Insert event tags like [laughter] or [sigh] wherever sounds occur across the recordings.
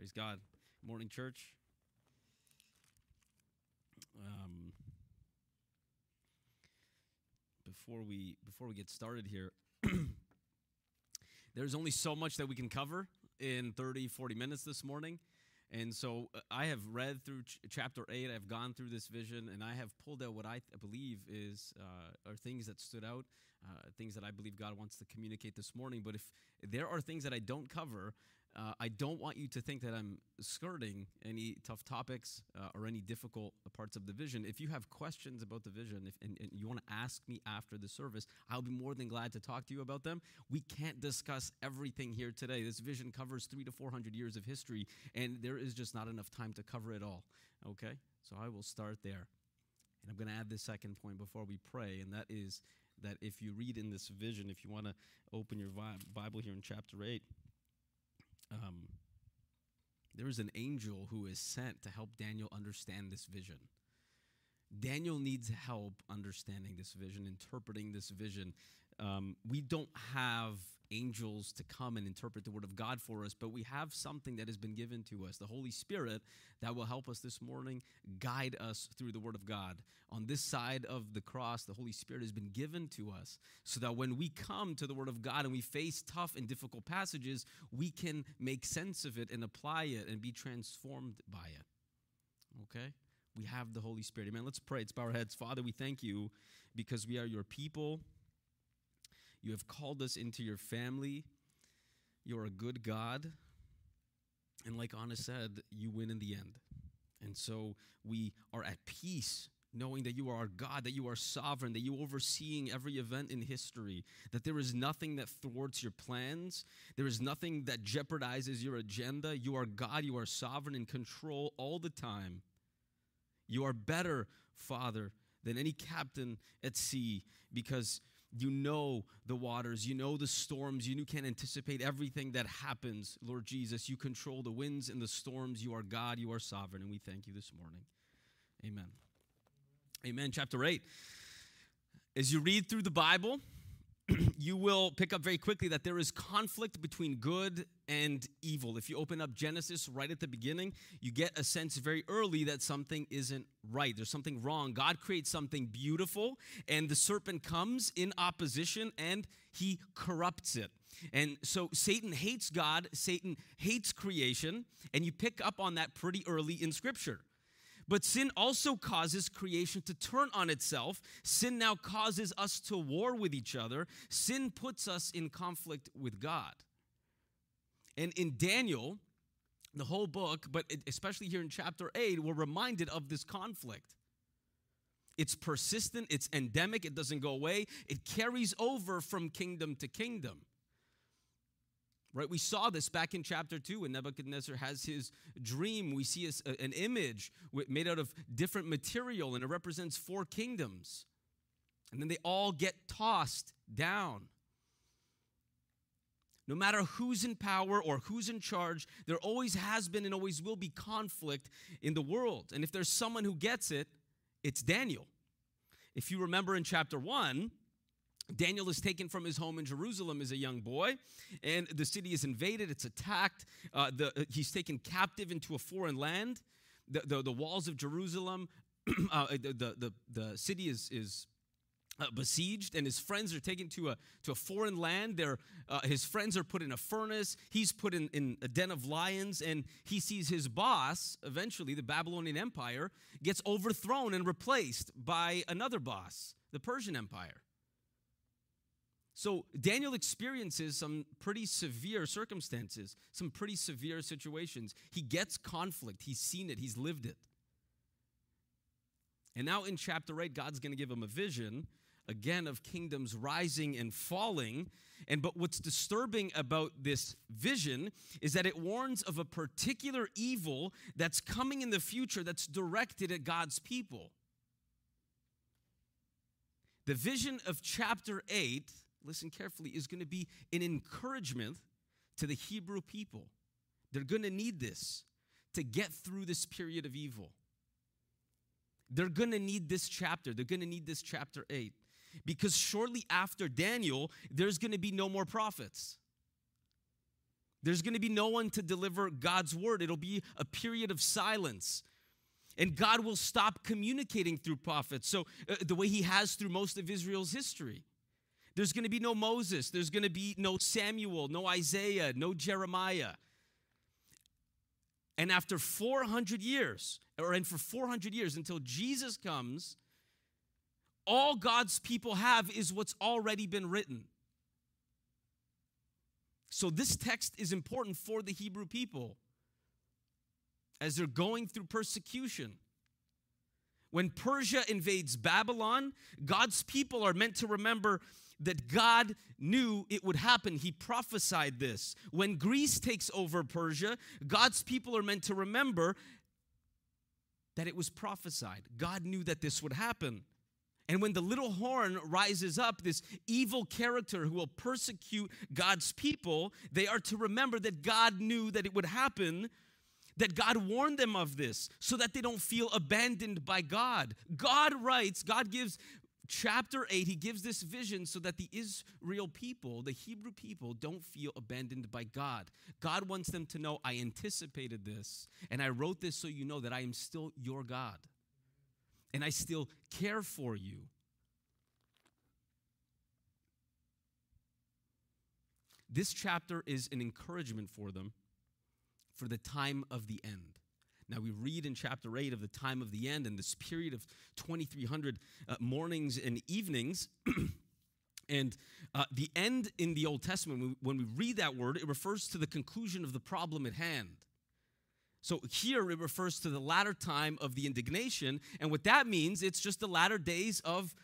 Praise God. Morning, church. Um, before we before we get started here, [clears throat] there's only so much that we can cover in 30, 40 minutes this morning. And so uh, I have read through ch- chapter 8, I've gone through this vision, and I have pulled out what I th- believe is uh, are things that stood out, uh, things that I believe God wants to communicate this morning. But if there are things that I don't cover, uh, I don't want you to think that I'm skirting any tough topics uh, or any difficult parts of the vision. If you have questions about the vision if, and, and you want to ask me after the service, I'll be more than glad to talk to you about them. We can't discuss everything here today. This vision covers three to 400 years of history, and there is just not enough time to cover it all. Okay? So I will start there. And I'm going to add this second point before we pray, and that is that if you read in this vision, if you want to open your Bible here in chapter 8, um, there is an angel who is sent to help Daniel understand this vision. Daniel needs help understanding this vision, interpreting this vision. Um, we don't have angels to come and interpret the word of God for us, but we have something that has been given to us, the Holy Spirit, that will help us this morning, guide us through the word of God. On this side of the cross, the Holy Spirit has been given to us so that when we come to the word of God and we face tough and difficult passages, we can make sense of it and apply it and be transformed by it. Okay? we have the Holy Spirit. Amen. Let's pray. Let's bow our heads. Father, we thank you because we are your people. You have called us into your family. You're a good God. And like Anna said, you win in the end. And so we are at peace knowing that you are our God, that you are sovereign, that you are overseeing every event in history, that there is nothing that thwarts your plans, there is nothing that jeopardizes your agenda. You are God, you are sovereign in control all the time. You are better, Father, than any captain at sea because you know the waters, you know the storms, you can anticipate everything that happens, Lord Jesus. You control the winds and the storms. You are God, you are sovereign, and we thank you this morning. Amen. Amen. Chapter 8. As you read through the Bible, [clears throat] you will pick up very quickly that there is conflict between good and evil. If you open up Genesis right at the beginning, you get a sense very early that something isn't right. There's something wrong. God creates something beautiful, and the serpent comes in opposition and he corrupts it. And so Satan hates God, Satan hates creation, and you pick up on that pretty early in Scripture. But sin also causes creation to turn on itself. Sin now causes us to war with each other. Sin puts us in conflict with God. And in Daniel, the whole book, but especially here in chapter 8, we're reminded of this conflict. It's persistent, it's endemic, it doesn't go away, it carries over from kingdom to kingdom. Right? We saw this back in chapter 2 when Nebuchadnezzar has his dream. We see a, an image made out of different material, and it represents four kingdoms. And then they all get tossed down. No matter who's in power or who's in charge, there always has been and always will be conflict in the world. And if there's someone who gets it, it's Daniel. If you remember in chapter 1, Daniel is taken from his home in Jerusalem as a young boy, and the city is invaded, it's attacked. Uh, the, uh, he's taken captive into a foreign land. The, the, the walls of Jerusalem, [clears throat] uh, the, the, the city is, is uh, besieged, and his friends are taken to a, to a foreign land. Uh, his friends are put in a furnace. He's put in, in a den of lions, and he sees his boss, eventually, the Babylonian Empire, gets overthrown and replaced by another boss, the Persian Empire. So Daniel experiences some pretty severe circumstances, some pretty severe situations. He gets conflict, he's seen it, he's lived it. And now in chapter 8, God's going to give him a vision again of kingdoms rising and falling. And but what's disturbing about this vision is that it warns of a particular evil that's coming in the future that's directed at God's people. The vision of chapter 8 listen carefully, is going to be an encouragement to the Hebrew people. They're going to need this to get through this period of evil. They're going to need this chapter. They're going to need this chapter 8 because shortly after Daniel, there's going to be no more prophets. There's going to be no one to deliver God's word. It'll be a period of silence. And God will stop communicating through prophets. So, uh, the way He has through most of Israel's history. There's going to be no Moses. There's going to be no Samuel, no Isaiah, no Jeremiah. And after 400 years, or and for 400 years until Jesus comes, all God's people have is what's already been written. So, this text is important for the Hebrew people as they're going through persecution. When Persia invades Babylon, God's people are meant to remember that God knew it would happen. He prophesied this. When Greece takes over Persia, God's people are meant to remember that it was prophesied. God knew that this would happen. And when the little horn rises up, this evil character who will persecute God's people, they are to remember that God knew that it would happen, that God warned them of this so that they don't feel abandoned by God. God writes, God gives chapter 8, he gives this vision so that the Israel people, the Hebrew people, don't feel abandoned by God. God wants them to know, I anticipated this, and I wrote this so you know that I am still your God and I still care for you. This chapter is an encouragement for them for the time of the end. Now, we read in chapter 8 of the time of the end and this period of 2,300 uh, mornings and evenings. [clears throat] and uh, the end in the Old Testament, when we read that word, it refers to the conclusion of the problem at hand. So here it refers to the latter time of the indignation. And what that means, it's just the latter days of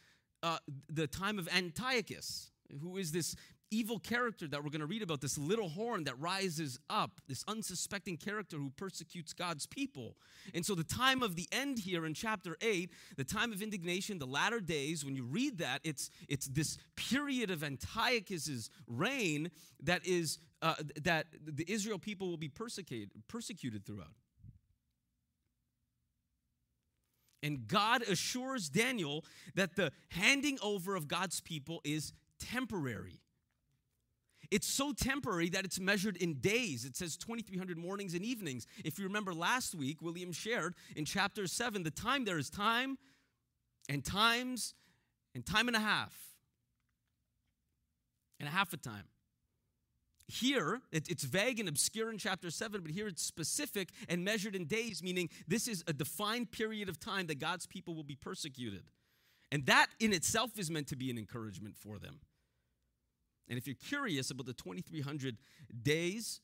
uh, the time of Antiochus, who is this evil character that we're going to read about, this little horn that rises up, this unsuspecting character who persecutes God's people. And so, the time of the end here in chapter 8, the time of indignation, the latter days, when you read that, it's, it's this period of Antiochus's reign that is uh, that the Israel people will be persecuted, persecuted throughout. And God assures Daniel that the handing over of God's people is temporary. It's so temporary that it's measured in days. It says 2,300 mornings and evenings. If you remember last week, William shared in chapter 7, the time there is time and times and time and a half. A a time. Here, it, it's vague and obscure in chapter 7, but here it's specific and measured in days, meaning this is a defined period of time that God's people will be persecuted. And that in itself is meant to be an encouragement for them. And if you're curious about the 2,300 days,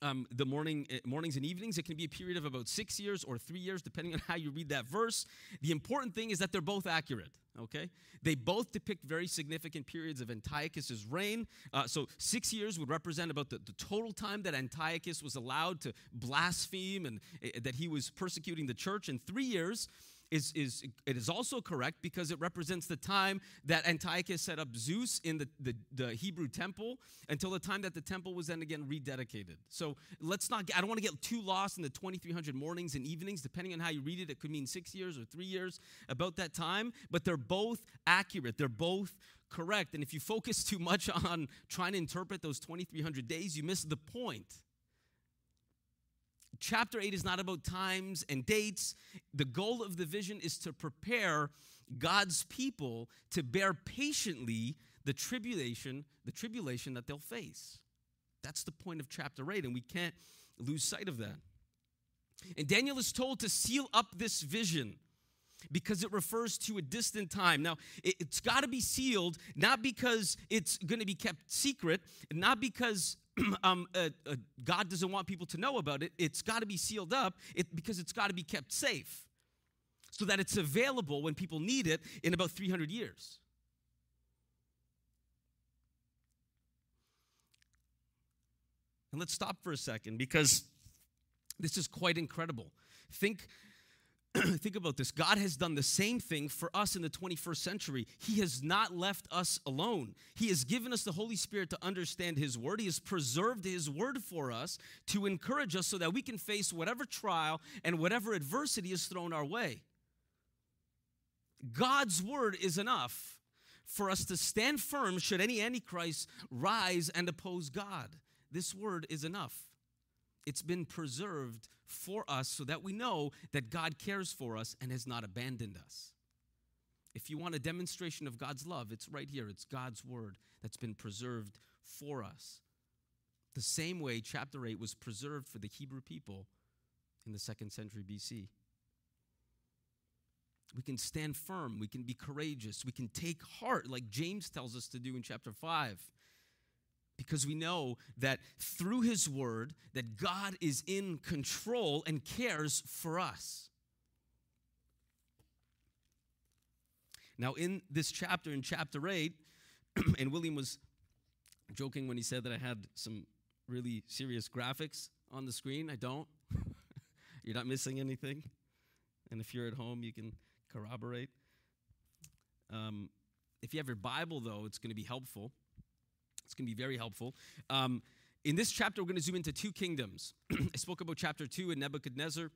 um, the morning, uh, mornings and evenings, it can be a period of about six years or three years, depending on [laughs] how you read that verse. The important thing is that they're both accurate. Okay, they both depict very significant periods of Antiochus's reign. Uh, so six years would represent about the, the, total time that Antiochus was allowed to blaspheme and uh, that he was persecuting the church, and three years is, is it is also correct because it represents the time that Antiochus set up Zeus in the, the, the, Hebrew temple until the time that the temple was then again rededicated. So let's not, I don't want to get too lost in the 2300 mornings and evenings. Depending on how you read it, it could mean six years or three years about that time, but they're both accurate. They're both correct. And if you focus too much [laughs] on trying to interpret those 2300 days, you miss the point chapter 8 is not about times and dates. The goal of the vision is to prepare God's people to bear patiently the tribulation, the tribulation that they'll face. That's the point of chapter 8, and we can't lose sight of that. And Daniel is told to seal up this vision because it refers to a distant time. Now, it's got to be sealed, not because it's going to be kept secret, not because [clears throat] um, uh, uh, God doesn't want people to know about it. It's got to be sealed up it, because it's got to be kept safe so that it's available when people need it in about 300 years. And let's stop for a second because this is quite incredible. Think [clears throat] think about this. God has done the same thing for us in the 21st century. He has not left us alone. He has given us the Holy Spirit to understand His Word. He has preserved His Word for us to encourage us so that we can face whatever trial and whatever adversity is thrown our way. God's Word is enough for us to stand firm should any Antichrist rise and oppose God. this word is enough. It's been preserved for us so that we know that God cares for us and has not abandoned us. If you want a demonstration of God's love, it's right here. It's God's word that's been preserved for us. The same way chapter 8 was preserved for the Hebrew people in the second century BC. We can stand firm. We can be courageous. We can take heart, like James tells us to do in chapter 5 because we know that through his word that God is in control and cares for us. Now in this chapter in chapter 8 [clears throat] and William was joking when he said that I had some really serious graphics on the screen. I don't. [laughs] you're not missing anything. And if you're at home, you can corroborate. Um, if you have your Bible, though, it's going to be helpful. It's going to be very helpful. Um, in this chapter, we're going to zoom into two kingdoms. [clears throat] I spoke about chapter 2 in Nebuchadnezzar.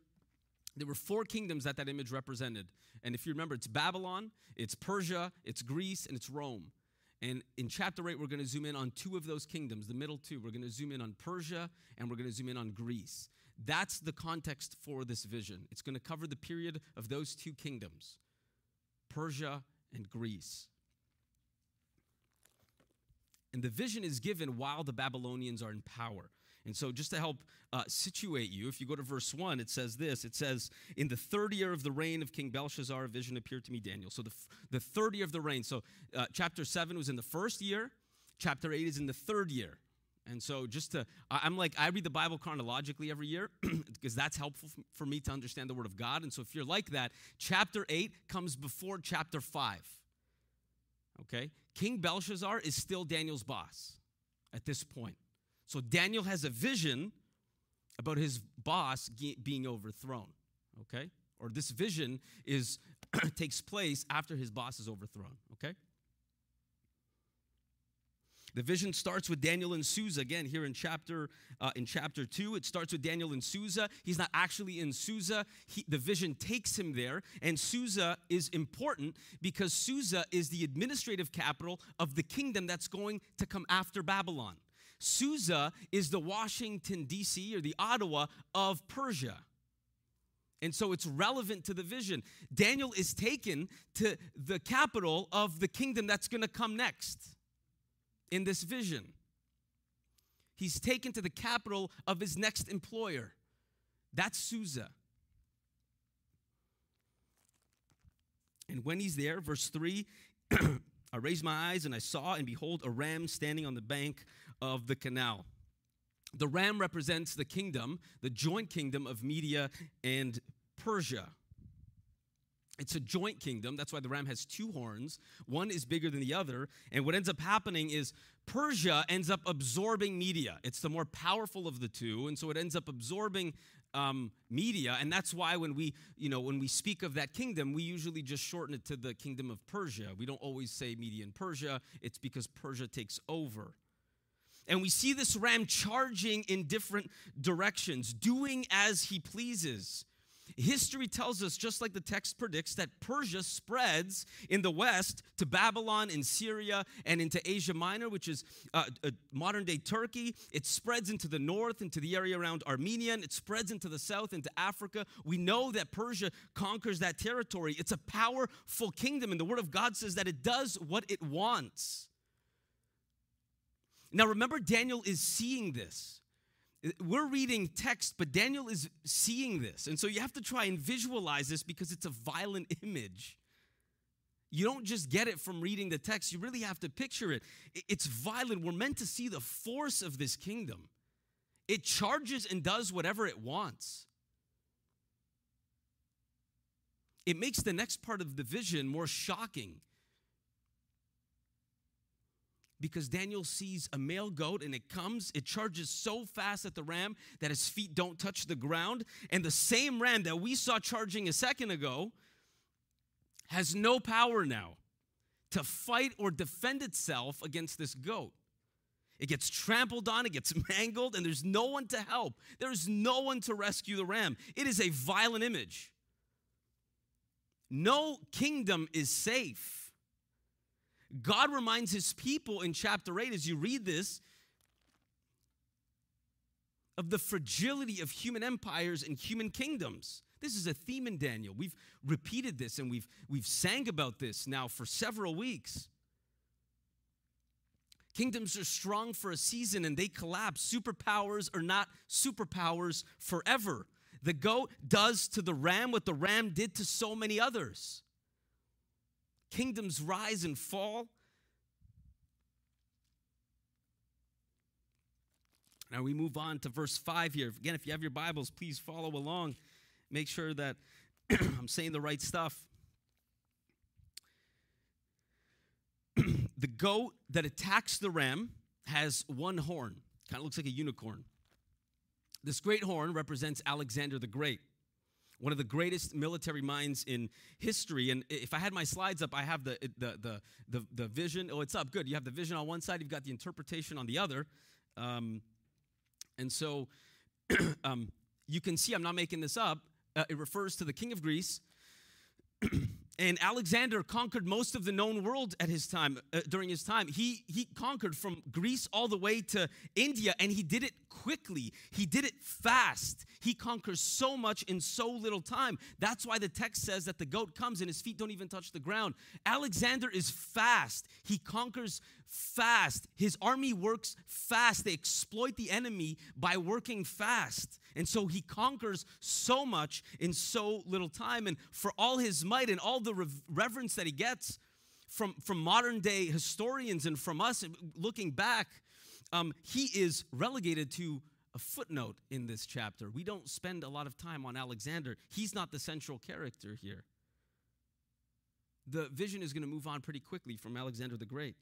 There were four kingdoms that that image represented. And if you remember, it's Babylon, it's Persia, it's Greece, and it's Rome. And in chapter 8, we're going to zoom in on two of those kingdoms, the middle two. We're going to zoom in on Persia and we're going to zoom in on Greece. That's the context for this vision. It's going to cover the period of those two kingdoms Persia and Greece. And the vision is given while the Babylonians are in power. And so, just to help uh, situate you, if you go to verse 1, it says this it says, In the third year of the reign of King Belshazzar, a vision appeared to me, Daniel. So, the, the third year of the reign. So, uh, chapter 7 was in the first year, chapter 8 is in the third year. And so, just to, I'm like, I read the Bible chronologically every year [clears throat] because that's helpful for me to understand the Word of God. And so, if you're like that, chapter 8 comes before chapter 5. Okay? King Belshazzar is still Daniel's boss at this point. So Daniel has a vision about his boss being overthrown, okay? Or this vision is [clears throat] takes place after his boss is overthrown, okay? The vision starts with Daniel and Susa again here in chapter uh, in chapter two. It starts with Daniel and Susa. He's not actually in Susa. He, the vision takes him there, and Susa is important because Susa is the administrative capital of the kingdom that's going to come after Babylon. Susa is the Washington, D.C., or the Ottawa of Persia. And so it's relevant to the vision. Daniel is taken to the capital of the kingdom that's going to come next in this vision. He's taken to the capital of his next employer. That's Susa. And when he's there, verse 3, [clears throat] I raised my eyes and I saw, and behold, a ram standing on the bank of the canal. The ram represents the kingdom, the joint kingdom of Media and Persia. It's a joint kingdom. That's why the ram has two horns. One is bigger than the other. And what ends up happening is Persia ends up absorbing Media. It's the more powerful of the two. And so it ends up absorbing um, Media. And that's why when we, you know, when we speak of that kingdom, we usually just shorten it to the kingdom of Persia. We don't always say Media and Persia. It's because Persia takes over. And we see this ram charging in different directions, doing as he pleases. History tells us, just like the text predicts, that Persia spreads in the west to Babylon in Syria and into Asia Minor, which is uh, uh, modern day Turkey. It spreads into the north, into the area around Armenia, and it spreads into the south, into Africa. We know that Persia conquers that territory. It's a powerful kingdom, and the Word of God says that it does what it wants. Now, remember, Daniel is seeing this. We're reading text, but Daniel is seeing this. And so you have to try and visualize this because it's a violent image. You don't just get it from reading the text, you really have to picture it. It's violent. We're meant to see the force of this kingdom. It charges and does whatever it wants. It makes the next part of the vision more shocking because Daniel sees a male goat and it comes, it charges so fast at the ram that his feet don't touch the ground. And the same ram that we saw charging a second ago has no power now to fight or defend itself against this goat. It gets trampled on, it gets [laughs] mangled, and there's no one to help. There's no one to rescue the ram. It is a violent image. No kingdom is safe God reminds his people in chapter 8, as you read this, of the fragility of human empires and human kingdoms. This is a theme in Daniel. We've repeated this and we've, we've sang about this now for several weeks. Kingdoms are strong for a season and they collapse. Superpowers are not superpowers forever. The goat does to the ram what the ram did to so many others. Kingdoms rise and fall. Now we move on to verse 5 here. Again, if you have your Bibles, please follow along. Make sure that [clears throat] I'm saying the right stuff. [clears throat] the goat that attacks the ram has one horn, kind of looks like a unicorn. This great horn represents Alexander the Great, one of the greatest military minds in history. And if I had my slides up, I have the, the, the, the, the vision. Oh, it's up. Good. You have the vision on one side, you've got the interpretation on the other. Um, and so [clears throat] um, you can see, I'm not making this up, uh, it refers to the king of Greece. [clears throat] and Alexander conquered most of the known world at his time uh, during his time. He he conquered from Greece all the way to India and he did it quickly. He did it fast. He conquers so much in so little time. That's why the text says that the goat comes and his feet don't even touch the ground. Alexander is fast. He conquers fast his army works fast they exploit the enemy by working fast and so he conquers so much in so little time. And for all his might and all the reverence that he gets from, from modern day historians and from us looking back, um, he is relegated to a footnote in this chapter. We don't spend a lot of time on Alexander, he's not the central character here. The vision is going to move on pretty quickly from Alexander the Great.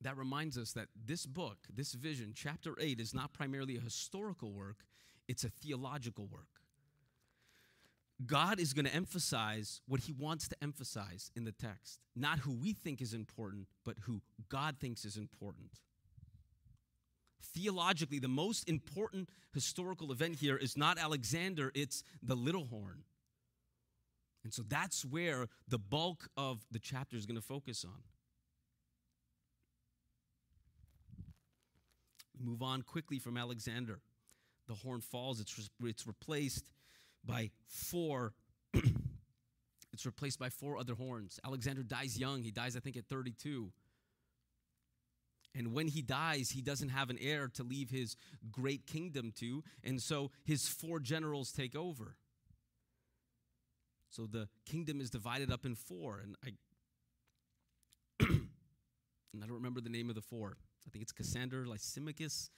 That reminds us that this book, this vision, chapter 8, is not primarily a historical work, it's a theological work. God is going to emphasize what he wants to emphasize in the text, not who we think is important, but who God thinks is important. Theologically, the most important historical event here is not Alexander, it's the little horn. And so that's where the bulk of the chapter is going to focus on. Move on quickly from Alexander. The horn falls, it's, re- it's replaced by four. [clears throat] it's replaced by four other horns. Alexander dies young. He dies, I think, at 32. And when he dies, he doesn't have an heir to leave his great kingdom to. And so his four generals take over. So the kingdom is divided up in four. And I, [clears throat] and I don't remember the name of the four. I think it's Cassander, Lysimachus,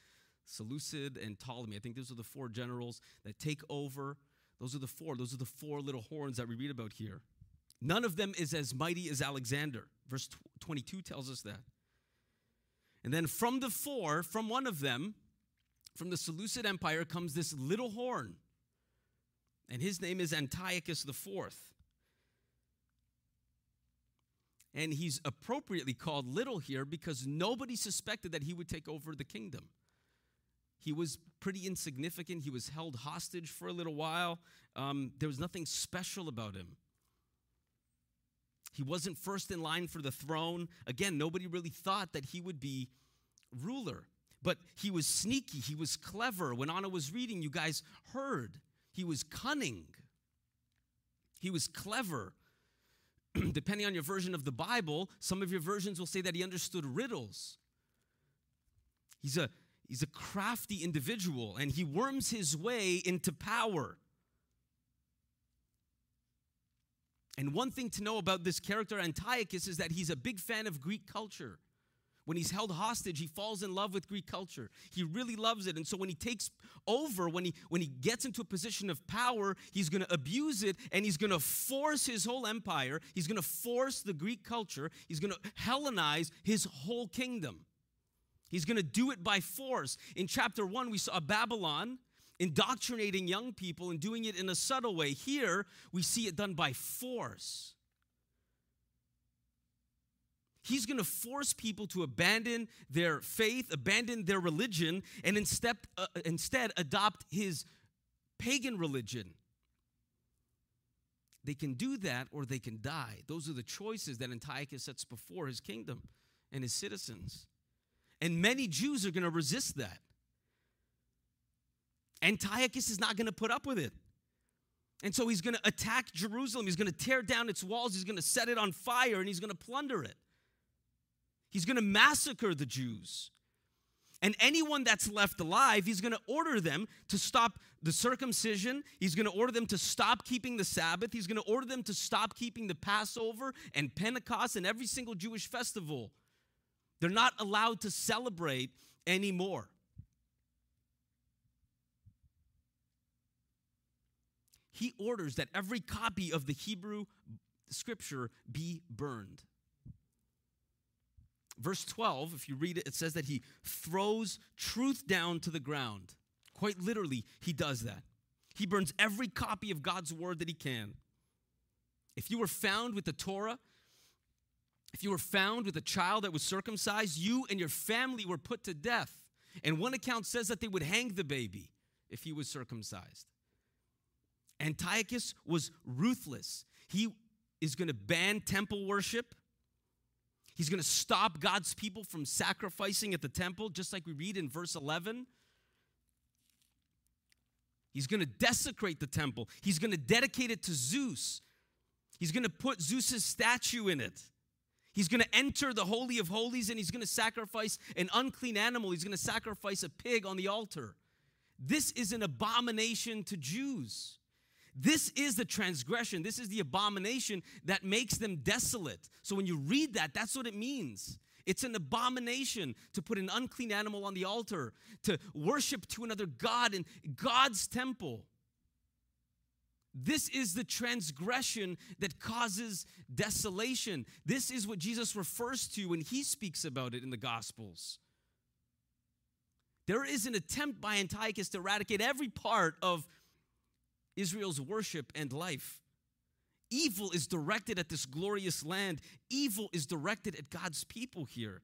Seleucid, and Ptolemy. I think those are the four generals that take over. Those are the four. Those are the four little horns that we read about here. None of them is as mighty as Alexander. Verse 22 tells us that. And then from the four, from one of them, from the Seleucid Empire, comes this little horn. And his name is Antiochus the Fourth and he's appropriately called little here because nobody suspected that he would take over the kingdom. He was pretty insignificant. He was held hostage for a little while. Um, there was nothing special about him. He wasn't first in line for the throne. Again, nobody really thought that he would be ruler. But he was sneaky, he was clever. When Anna was reading, you guys heard. He was cunning, he was clever. [clears throat] depending on your version of the Bible, some of your versions will say that he understood riddles. He's a, he's a crafty individual and he worms his way into power. And one thing to know about this character, Antiochus, is that he's a big fan of Greek culture. When he's held hostage, he falls in love with Greek culture. He really loves it. And so when he takes over, when he when he gets into a position of power, he's going to abuse it and he's going to force his whole empire. He's going to force the Greek culture. He's going to Hellenize his whole kingdom. He's going to do it by force. In chapter 1, we saw Babylon indoctrinating young people and doing it in a subtle way. Here, we see it done by force. He's going to force people to abandon their faith, abandon their religion, and instead, uh, instead adopt his pagan religion. They can do that or they can die. Those are the choices that Antiochus sets before his kingdom and his citizens. And many Jews are going to resist that. Antiochus is not going to put up with it. And so he's going to attack Jerusalem. He's going to tear down its walls. He's going to set it on fire and he's going to plunder it. He's going to massacre the Jews. And anyone that's left alive, he's going to order them to stop the circumcision. He's going to order them to stop keeping the Sabbath. He's going to order them to stop keeping the Passover and Pentecost and every single Jewish festival. They're not allowed to celebrate anymore. He orders that every copy of the Hebrew scripture be burned. Verse 12, if you read it, it says that he throws truth down to the ground. Quite literally, he does that. He burns every copy of God's word that he can. If you were found with the Torah, if you were found with a child that was circumcised, you and your family were put to death. And one account says that they would hang the baby if he was circumcised. Antiochus was ruthless. He is going to ban temple worship. He's going to stop God's people from sacrificing at the temple, just like we read in verse 11. He's going to desecrate the temple. He's going to dedicate it to Zeus. He's going to put Zeus's statue in it. He's going to enter the Holy of Holies and he's going to sacrifice an unclean animal. He's going to sacrifice a pig on the altar. This is an abomination to Jews. This is the transgression. This is the abomination that makes them desolate. So when you read that, that's what it means. It's an abomination to put an unclean animal on the altar, to worship to another God in God's temple. This is the transgression that causes desolation. This is what Jesus refers to when he speaks about it in the Gospels. There is an attempt by Antiochus to eradicate every part of Israel's worship and life. Evil is directed at this glorious land, evil is directed at God's people here.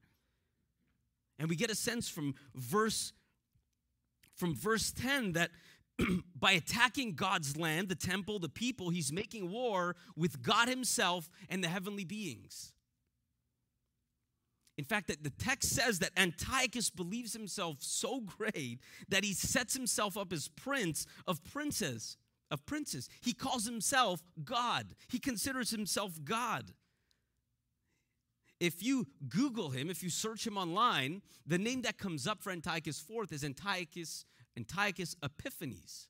And we get a sense from verse from verse 10 that [clears throat] by attacking God's land, the temple, the people, he's making war with God himself and the heavenly beings. In fact, that the text says that Antiochus believes himself so great that he sets himself up as prince of princes of princes. He calls himself God. He considers himself God. If you Google him, if you search him online, the name that comes up for Antiochus IV is Antiochus, Antiochus Epiphanes.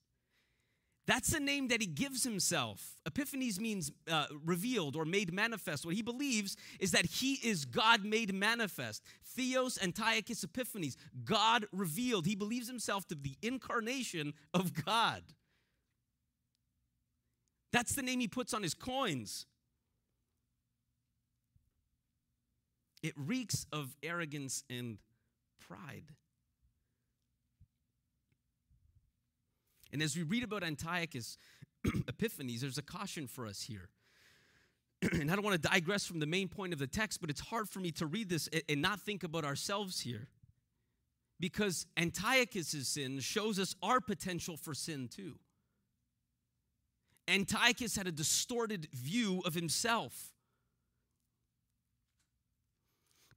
That's the name that he gives himself. Epiphanes means uh, revealed or made manifest. What he believes is that he is God made manifest. Theos Antiochus Epiphanes, God revealed. He believes himself to be the incarnation of God. That's the name he puts on his coins. It reeks of arrogance and pride. And as we read about Antiochus [clears throat] Epiphanes, there's a caution for us here. [clears throat] and I don't want to digress from the main point of the text, but it's hard for me to read this and not think about ourselves here. Because Antiochus' sin shows us our potential for sin too. Antiochus had a distorted view of himself.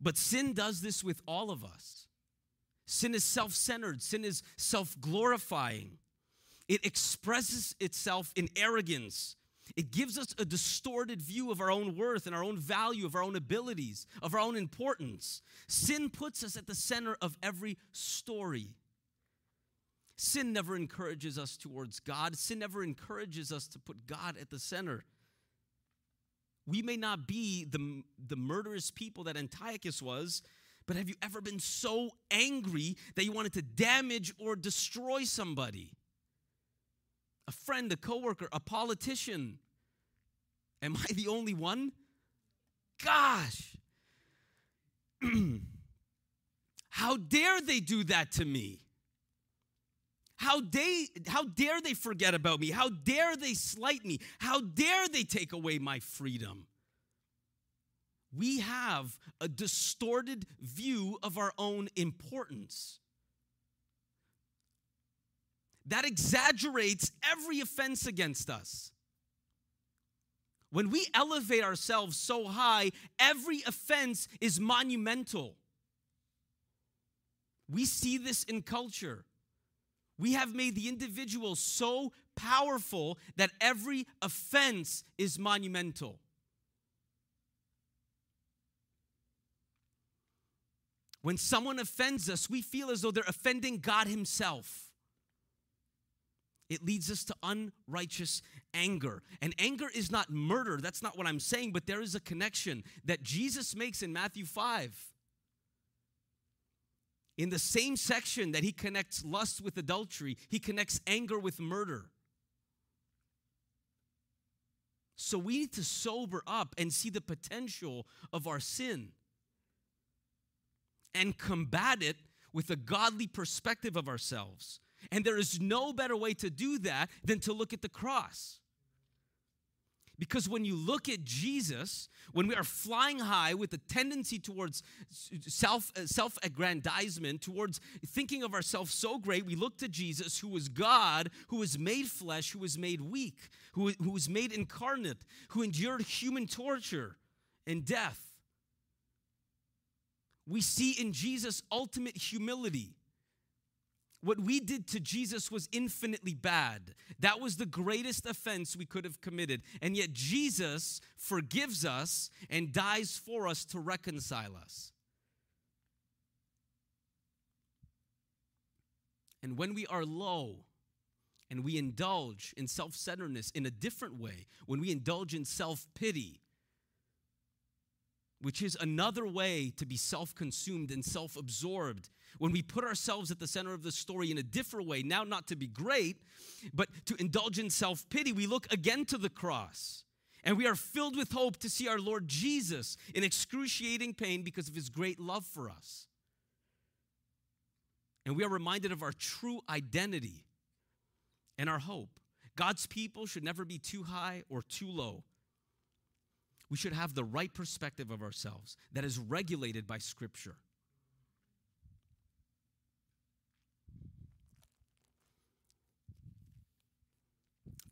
But sin does this with all of us. Sin is self centered, sin is self glorifying. It expresses itself in arrogance. It gives us a distorted view of our own worth and our own value, of our own abilities, of our own importance. Sin puts us at the center of every story. Sin never encourages us towards God. Sin never encourages us to put God at the center. We may not be the, the murderous people that Antiochus was, but have you ever been so angry that you wanted to damage or destroy somebody? A friend, a coworker, a politician. Am I the only one? Gosh. [clears throat] How dare they do that to me? How, they, how dare they forget about me? How dare they slight me? How dare they take away my freedom? We have a distorted view of our own importance. That exaggerates every offense against us. When we elevate ourselves so high, every offense is monumental. We see this in culture. We have made the individual so powerful that every offense is monumental. When someone offends us, we feel as though they're offending God Himself. It leads us to unrighteous anger. And anger is not murder. That's not what I'm saying, but there is a connection that Jesus makes in Matthew 5. In the same section that he connects lust with adultery, he connects anger with murder. So we need to sober up and see the potential of our sin and combat it with a godly perspective of ourselves. And there is no better way to do that than to look at the cross. Because when you look at Jesus, when we are flying high with a tendency towards self uh, self aggrandizement, towards thinking of ourselves so great, we look to Jesus, who was God, who was made flesh, who was made weak, who, who was made incarnate, who endured human torture and death. We see in Jesus ultimate humility. What we did to Jesus was infinitely bad. That was the greatest offense we could have committed. And yet Jesus forgives us and dies for us to reconcile us. And when we are low and we indulge in self centeredness in a different way, when we indulge in self pity, which is another way to be self consumed and self absorbed when we put ourselves at the center of the story in a different way, now not to be great, but to indulge in self pity, we look again to the cross. And we are filled with hope to see our Lord Jesus in excruciating pain because of his great love for us. And we are reminded of our true identity and our hope. God's people should never be too high or too low. We should have the right perspective of ourselves that is regulated by Scripture.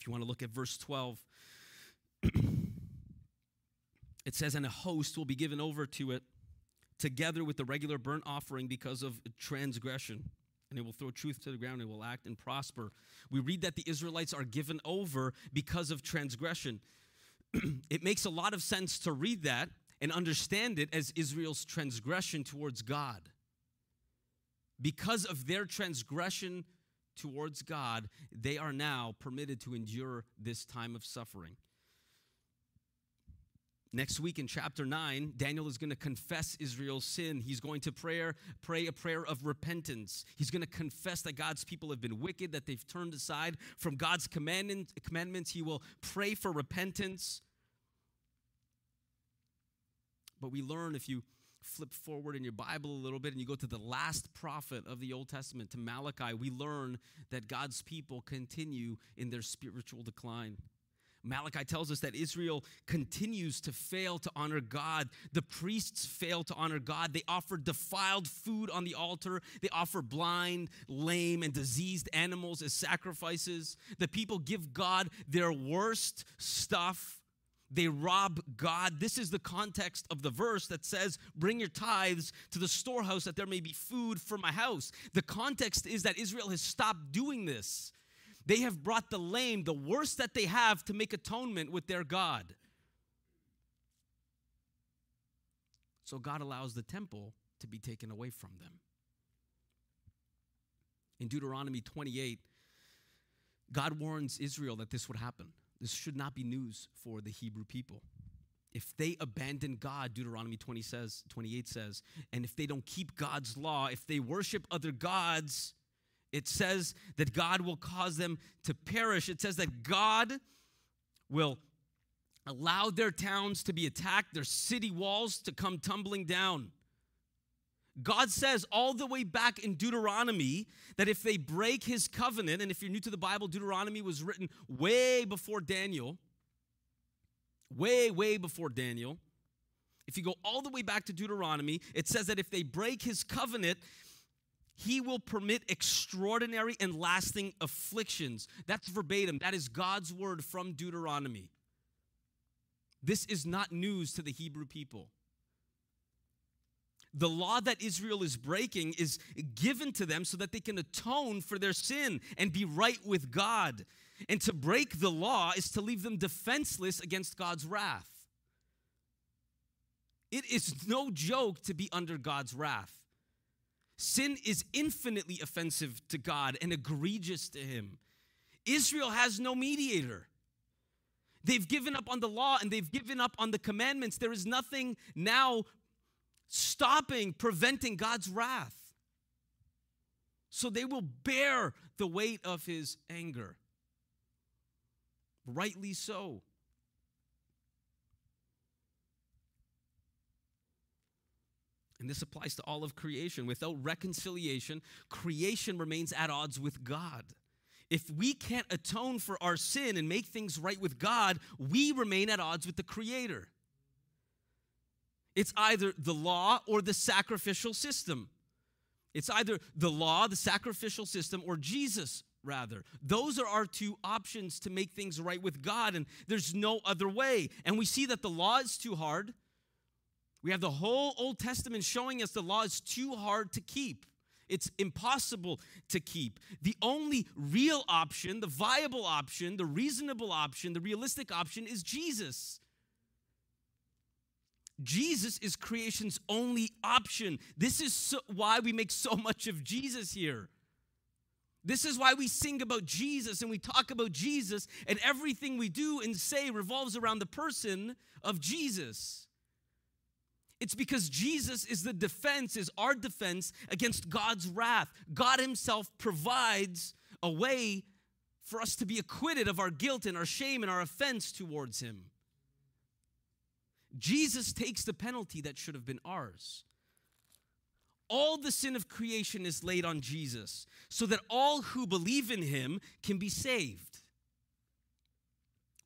You want to look at verse 12, [clears throat] it says, And a host will be given over to it together with the regular burnt offering because of transgression. And it will throw truth to the ground, it will act and prosper. We read that the Israelites are given over because of transgression. [clears throat] it makes a lot of sense to read that and understand it as Israel's transgression towards God. Because of their transgression towards God, they are now permitted to endure this time of suffering. Next week in chapter 9, Daniel is going to confess Israel's sin. He's going to pray, pray a prayer of repentance. He's going to confess that God's people have been wicked, that they've turned aside from God's commandments. He will pray for repentance. But we learn if you flip forward in your Bible a little bit and you go to the last prophet of the Old Testament, to Malachi, we learn that God's people continue in their spiritual decline. Malachi tells us that Israel continues to fail to honor God. The priests fail to honor God. They offer defiled food on the altar. They offer blind, lame, and diseased animals as sacrifices. The people give God their worst stuff they rob God. This is the context of the verse that says, Bring your tithes to the storehouse that there may be food for my house. The context is that Israel has stopped doing this. They have brought the lame, the worst that they have, to make atonement with their God. So God allows the temple to be taken away from them. In Deuteronomy 28, God warns Israel that this would happen. This should not be news for the Hebrew people. If they abandon God, Deuteronomy 20 says, 28 says, and if they don't keep God's law, if they worship other gods, it says that God will cause them to perish. It says that God will allow their towns to be attacked, their city walls to come tumbling down. God says all the way back in Deuteronomy that if they break his covenant, and if you're new to the Bible, Deuteronomy was written way before Daniel, way, way before Daniel. If you go all the way back to Deuteronomy, it says that if they break his covenant, he will permit extraordinary and lasting afflictions. That's verbatim. That is God's word from Deuteronomy. This is not news to the Hebrew people. The law that Israel is breaking is given to them so that they can atone for their sin and be right with God. And to break the law is to leave them defenseless against God's wrath. It is no joke to be under God's wrath. Sin is infinitely offensive to God and egregious to Him. Israel has no mediator. They've given up on the law and they've given up on the commandments. There is nothing now stopping, preventing God's wrath. So they will bear the weight of his anger. Rightly so. And this applies to all of creation. Without reconciliation, creation remains at odds with God. If we can't atone for our sin and make things right with God, we remain at odds with the Creator. It's either the law or the sacrificial system. It's either the law, the sacrificial system, or Jesus, rather. Those are our two options to make things right with God, and there's no other way. And we see that the law is too hard. We have the whole Old Testament showing us the law is too hard to keep. It's impossible to keep. The only real option, the viable option, the reasonable option, the realistic option is Jesus. Jesus is creation's only option. This is so, why we make so much of Jesus here. This is why we sing about Jesus and we talk about Jesus, and everything we do and say revolves around the person of Jesus. It's because Jesus is the defense, is our defense against God's wrath. God Himself provides a way for us to be acquitted of our guilt and our shame and our offense towards Him. Jesus takes the penalty that should have been ours. All the sin of creation is laid on Jesus so that all who believe in him can be saved.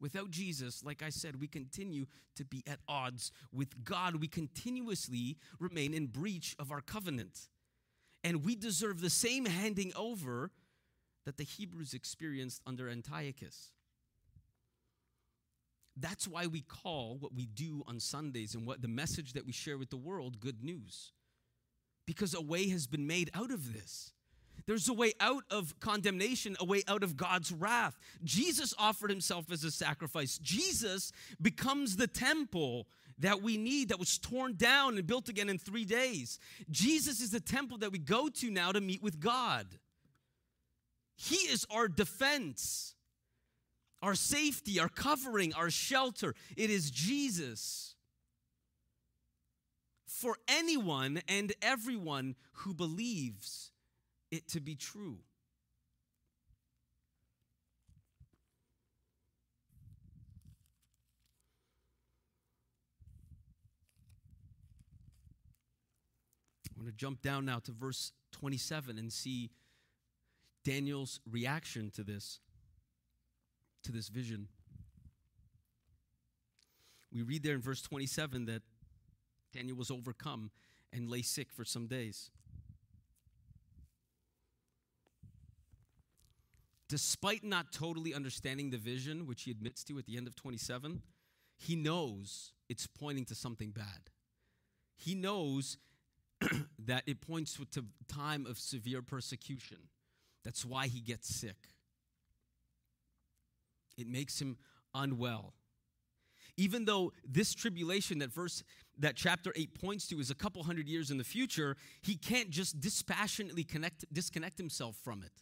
Without Jesus, like I said, we continue to be at odds with God. We continuously remain in breach of our covenant. And we deserve the same handing over that the Hebrews experienced under Antiochus. That's why we call what we do on Sundays and what the message that we share with the world good news. Because a way has been made out of this. There's a way out of condemnation, a way out of God's wrath. Jesus offered himself as a sacrifice. Jesus becomes the temple that we need that was torn down and built again in three days. Jesus is the temple that we go to now to meet with God. He is our defense our safety, our covering, our shelter. It is Jesus. For anyone and everyone who believes it to be true. I want to jump down now to verse 27 and see Daniel's reaction to this to this vision. We read there in verse 27 that Daniel was overcome and lay sick for some days. Despite not totally understanding the vision, which he admits to at the end of 27, he knows it's pointing to something bad. He knows [clears throat] that it points to time of severe persecution. That's why he gets sick. It makes him unwell. Even though this tribulation that verse that chapter 8 points to is a couple hundred years in the future, he can't just dispassionately connect, disconnect himself from it.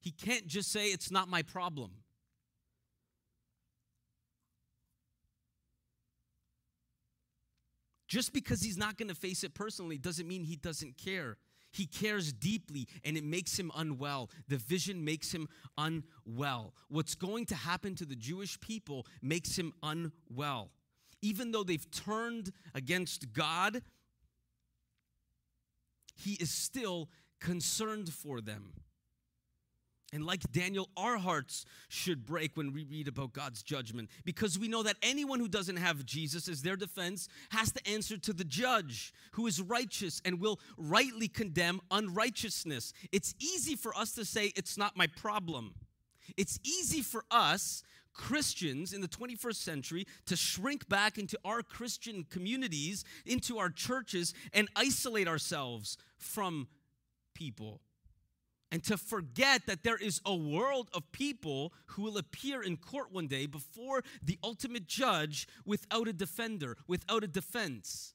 He can't just say, It's not my problem. Just because he's not going to face it personally doesn't mean he doesn't care. He cares deeply and it makes him unwell. The vision makes him unwell. What's going to happen to the Jewish people makes him unwell. Even though they've turned against God, he is still concerned for them. And like Daniel, our hearts should break when we read about God's judgment because we know that anyone who doesn't have Jesus as their defense has to answer to the judge who is righteous and will rightly condemn unrighteousness. It's easy for us to say, it's not my problem. It's easy for us, Christians in the 21st century to shrink back into our Christian communities, into our churches, and isolate ourselves from people. And to forget that there is a world of people who will appear in court one day before the ultimate judge without a defender, without a defense.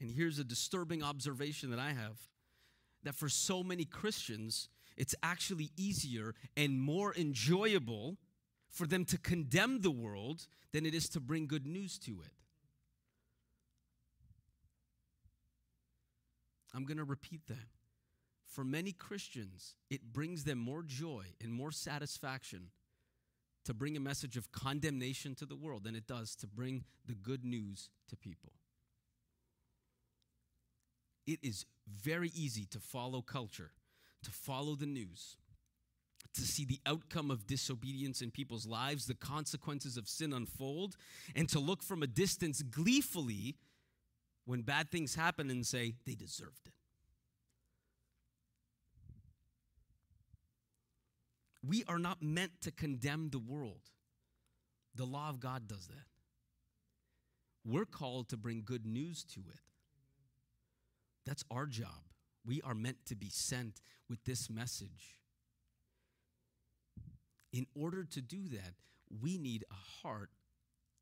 And here's a disturbing observation that I have that for so many Christians, it's actually easier and more enjoyable for them to condemn the world than it is to bring good news to it. I'm going to repeat that. For many Christians, it brings them more joy and more satisfaction to bring a message of condemnation to the world than it does to bring the good news to people. It is very easy to follow culture, to follow the news, to see the outcome of disobedience in people's lives, the consequences of sin unfold, and to look from a distance gleefully when bad things happen and say, they deserved it. We are not meant to condemn the world. The law of God does that. We're called to bring good news to it. That's our job. We are meant to be sent with this message. In order to do that, we need a heart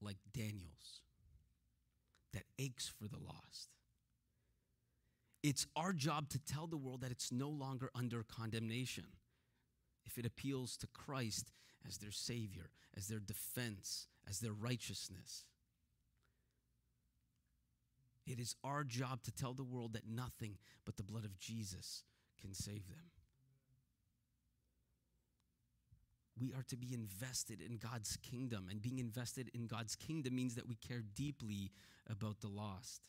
like Daniel's that aches for the lost. It's our job to tell the world that it's no longer under condemnation. If it appeals to Christ as their Savior, as their defense, as their righteousness. It is our job to tell the world that nothing but the blood of Jesus can save them. We are to be invested in God's kingdom, and being invested in God's kingdom means that we care deeply about the lost.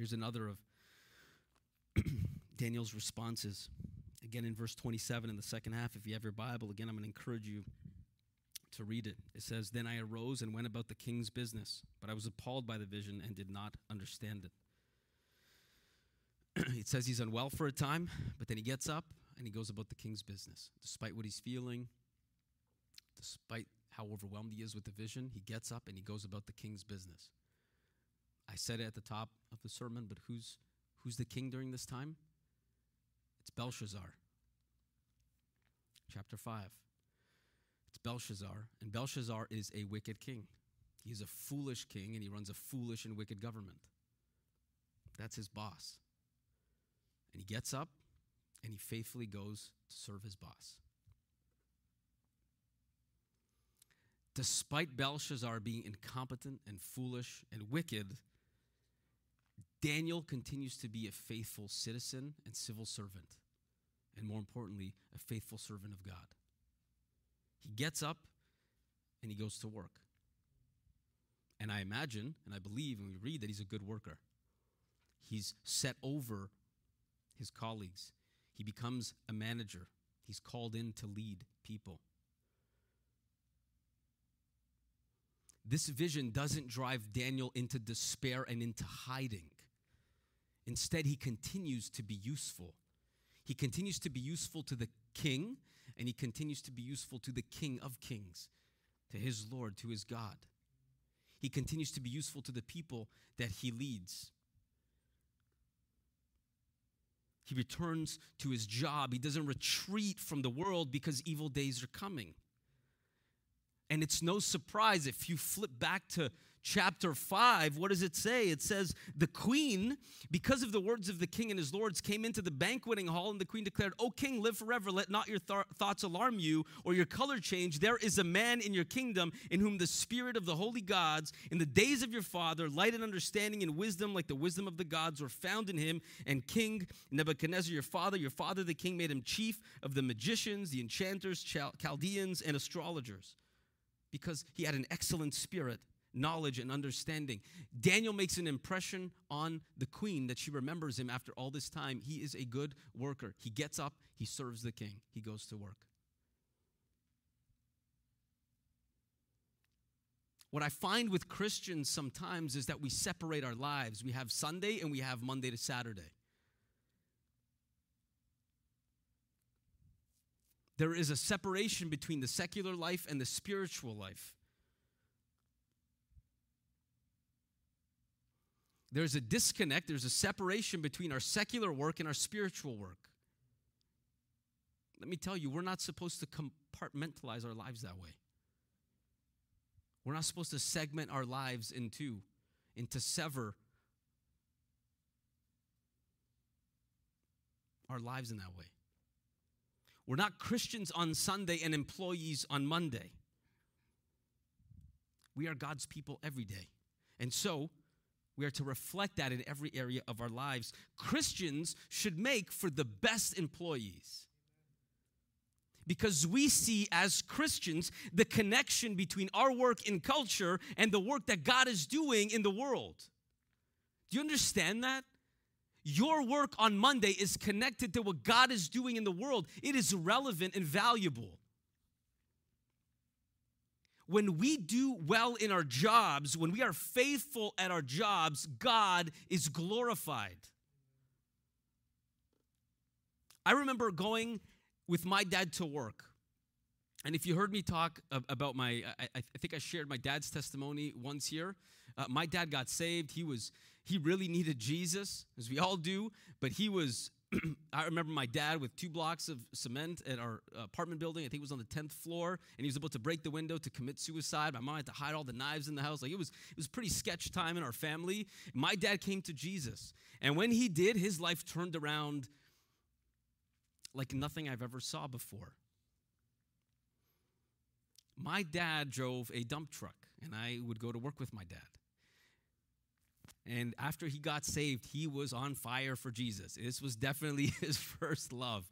Here's another of [clears throat] Daniel's responses. Again, in verse 27 in the second half, if you have your Bible, again, I'm going to encourage you to read it. It says, Then I arose and went about the king's business, but I was appalled by the vision and did not understand it. [clears throat] it says he's unwell for a time, but then he gets up and he goes about the king's business. Despite what he's feeling, despite how overwhelmed he is with the vision, he gets up and he goes about the king's business. I said it at the top of the sermon, but who's, who's the king during this time? It's Belshazzar chapter 5. Belshazzar, and Belshazzar is a wicked king. He's a foolish king, and he runs a foolish and wicked government. That's his boss. And he gets up and he faithfully goes to serve his boss. Despite Belshazzar being incompetent and foolish and wicked, Daniel continues to be a faithful citizen and civil servant and more importantly, a faithful servant of God. He gets up and he goes to work. And I imagine and I believe and we read that he's a good worker. He's set over his colleagues, he becomes a manager. He's called in to lead people. This vision doesn't drive Daniel into despair and into hiding. Instead, he continues to be useful. He continues to be useful to the king, and he continues to be useful to the king of kings, to his Lord, to his God. He continues to be useful to the people that he leads. He returns to his job. He doesn't retreat from the world because evil days are coming. And it's no surprise if you flip back to chapter 5, what does it say? It says, The queen, because of the words of the king and his lords, came into the banqueting hall, and the queen declared, O king, live forever. Let not your th- thoughts alarm you or your color change. There is a man in your kingdom in whom the spirit of the holy gods, in the days of your father, light and understanding and wisdom, like the wisdom of the gods, were found in him. And King Nebuchadnezzar, your father, your father the king, made him chief of the magicians, the enchanters, Chal- Chaldeans, and astrologers because he had an excellent spirit knowledge and understanding. Daniel makes an impression on the queen that she remembers him after all this time. He is a good worker. He gets up, he serves the king, he goes to work. What I find with Christians sometimes is that we separate our lives. We have Sunday and we have Monday to Saturday. There is a separation between the secular life and the spiritual life. There's a disconnect, there's a separation between our secular work and our spiritual work. Let me tell you, we're not supposed to compartmentalize our lives that way. We're not supposed to segment our lives into, into sever our lives in that way. We're not Christians on Sunday and employees on Monday. We are God's people every day. And so, we are to reflect that in every area of our lives. Christians should make for the best employees because we see as Christians the connection between our work in culture and the work that God is doing in the world. Do you understand that? Your work on Monday is connected to what God is doing in the world. It is relevant and valuable. When we do well in our jobs, when we are faithful at our jobs, God is glorified. I remember going with my dad to work. And if you heard me talk about my, I, think I shared my dad's testimony once here. Uh, my dad got saved. He was, he really needed Jesus, as we all do. But he was, [clears throat] I remember my dad with two blocks of cement at our apartment building. I think it was on the tenth floor, and he was able to break the window to commit suicide. My mom had to hide all the knives in the house. Like it was, it was pretty sketch time in our family. My dad came to Jesus, and when he did, his life turned around like nothing I've ever saw before. My dad drove a dump truck, and I would go to work with my dad. And after he got saved, he was on fire for Jesus. This was definitely [laughs] his first love.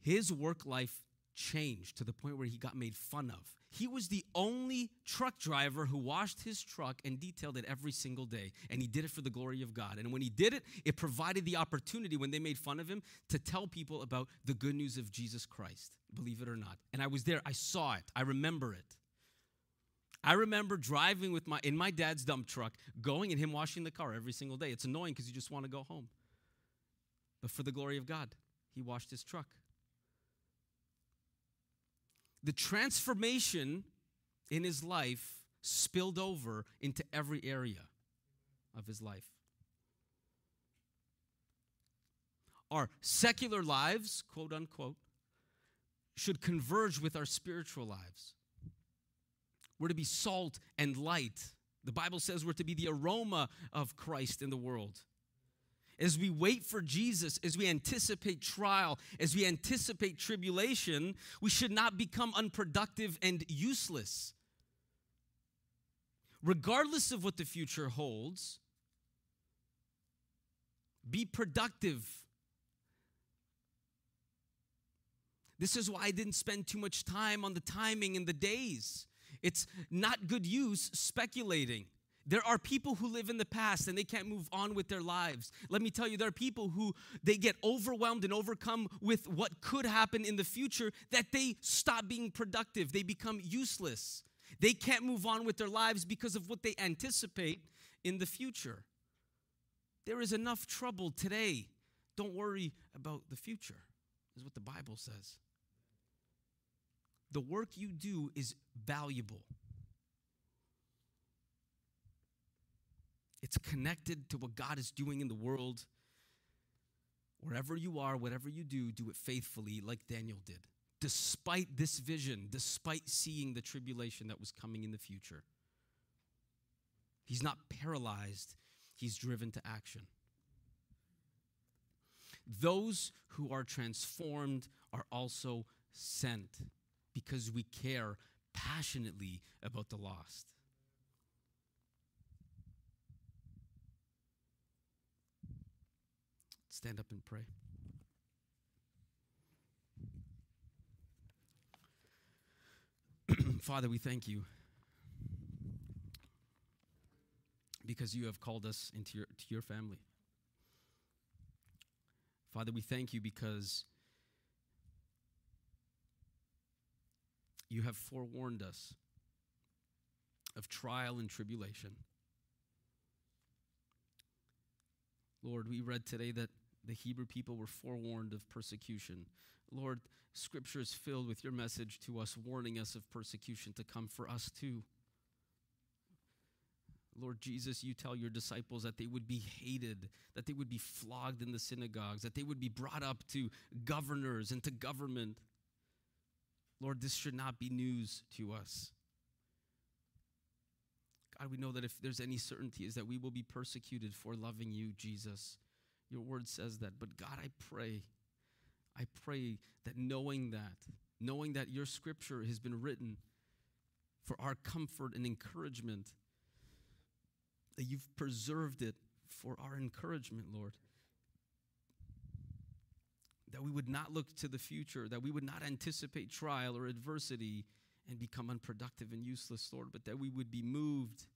His work life changed to the point where he got made fun of. He was the only truck driver who washed his truck and detailed it every single day. And he did it for the glory of God. And when he did it, it provided the opportunity when they made fun of him to tell people about the good news of Jesus Christ, believe it or not. And I was there, I saw it, I remember it. I remember driving with my in my dad's dump truck, going and him washing the car every single day. It's annoying because you just want to go home. But for the glory of God, he washed his truck the transformation in his life spilled over into every area of his life. Our secular lives, quote unquote, should converge with our spiritual lives. We're to be salt and light. The Bible says we're to be the aroma of Christ in the world as we wait for Jesus, as we anticipate trial, as we anticipate tribulation, we should not become unproductive and useless. Regardless of what the future holds, be productive. This is why I didn't spend too much time on the timing and the days. It's not good use speculating. There are people who live in the past and they can't move on with their lives. Let me tell you, there are people who they get overwhelmed and overcome with what could happen in the future that they stop being productive. They become useless. They can't move on with their lives because of what they anticipate in the future. There is enough trouble today. Don't worry about the future, is what the Bible says. The work you do is valuable. It's connected to what God is doing in the world. Wherever you are, whatever you do, do it faithfully, like Daniel did, despite this vision, despite seeing the tribulation that was coming in the future. He's not paralyzed, he's driven to action. Those who are transformed are also sent because we care passionately about the lost. stand up and pray. [clears throat] Father, we thank you because you have called us into your, to your family. Father, we thank you because you have forewarned us of trial and tribulation. Lord, we read today that the Hebrew people were forewarned of persecution. Lord, scripture is filled with your message to us, warning us of persecution to come for us too. Lord Jesus, you tell your disciples that they would be hated, that they would be flogged in the synagogues, that they would be brought up to governors and to government. Lord, this should not be news to us. God, we know that if there's any certainty, is that we will be persecuted for loving you, Jesus. Your word says that. But God, I pray, I pray that knowing that, knowing that your scripture has been written for our comfort and encouragement, that you've preserved it for our encouragement, Lord. That we would not look to the future, that we would not anticipate trial or adversity and become unproductive and useless, Lord, but that we would be moved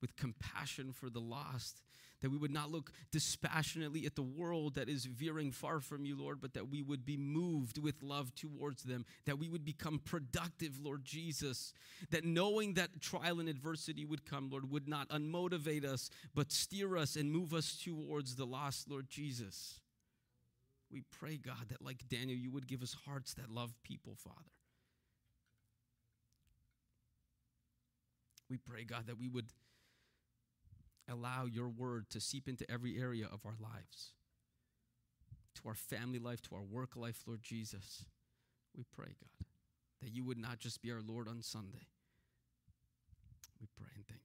with compassion for the lost, that we would not look dispassionately at the world that is veering far from you, Lord, but that we would be moved with love towards them, that we would become productive, Lord Jesus, that knowing that trial and adversity would come, Lord, would not unmotivate us, but steer us and move us towards the lost, Lord Jesus. We pray, God, that like Daniel, you would give us hearts that love people, Father. We pray, God, that we would allow your word to seep into every area of our lives, to our family life, to our work life, Lord Jesus. We pray, God, that you would not just be our Lord on Sunday. We pray and thank.